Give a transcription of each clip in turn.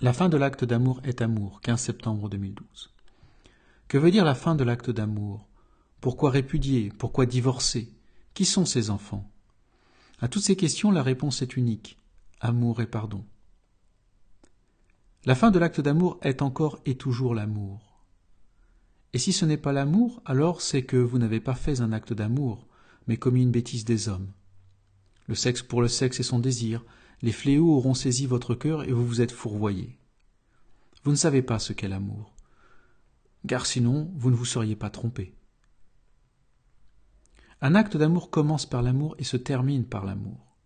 La fin de l'acte d'amour est amour, 15 septembre 2012. Que veut dire la fin de l'acte d'amour? Pourquoi répudier? Pourquoi divorcer? Qui sont ces enfants? À toutes ces questions, la réponse est unique amour et pardon. La fin de l'acte d'amour est encore et toujours l'amour. Et si ce n'est pas l'amour, alors c'est que vous n'avez pas fait un acte d'amour, mais commis une bêtise des hommes. Le sexe pour le sexe et son désir, les fléaux auront saisi votre cœur et vous vous êtes fourvoyé. Vous ne savez pas ce qu'est l'amour, car sinon vous ne vous seriez pas trompé. Un acte d'amour commence par l'amour et se termine par l'amour.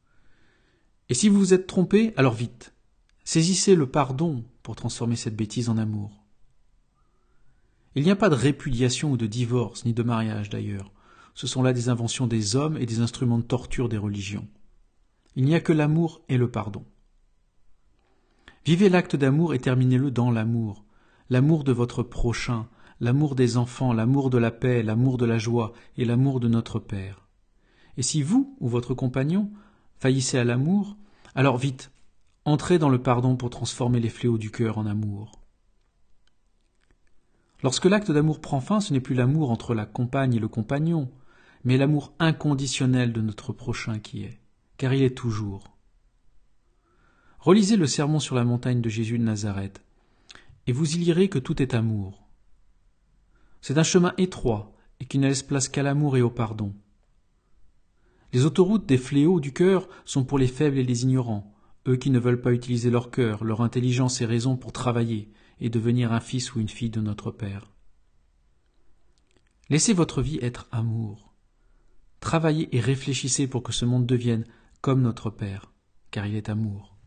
Et si vous vous êtes trompé, alors vite, saisissez le pardon pour transformer cette bêtise en amour. Il n'y a pas de répudiation ou de divorce, ni de mariage d'ailleurs. Ce sont là des inventions des hommes et des instruments de torture des religions. Il n'y a que l'amour et le pardon. Vivez l'acte d'amour et terminez-le dans l'amour. L'amour de votre prochain, l'amour des enfants, l'amour de la paix, l'amour de la joie et l'amour de notre Père. Et si vous ou votre compagnon faillissez à l'amour, alors vite, entrez dans le pardon pour transformer les fléaux du cœur en amour. Lorsque l'acte d'amour prend fin, ce n'est plus l'amour entre la compagne et le compagnon, mais l'amour inconditionnel de notre prochain qui est car il est toujours. Relisez le sermon sur la montagne de Jésus de Nazareth, et vous y lirez que tout est amour. C'est un chemin étroit et qui ne laisse place qu'à l'amour et au pardon. Les autoroutes des fléaux du cœur sont pour les faibles et les ignorants, eux qui ne veulent pas utiliser leur cœur, leur intelligence et raison pour travailler et devenir un fils ou une fille de notre Père. Laissez votre vie être amour. Travaillez et réfléchissez pour que ce monde devienne comme notre Père, car il est amour.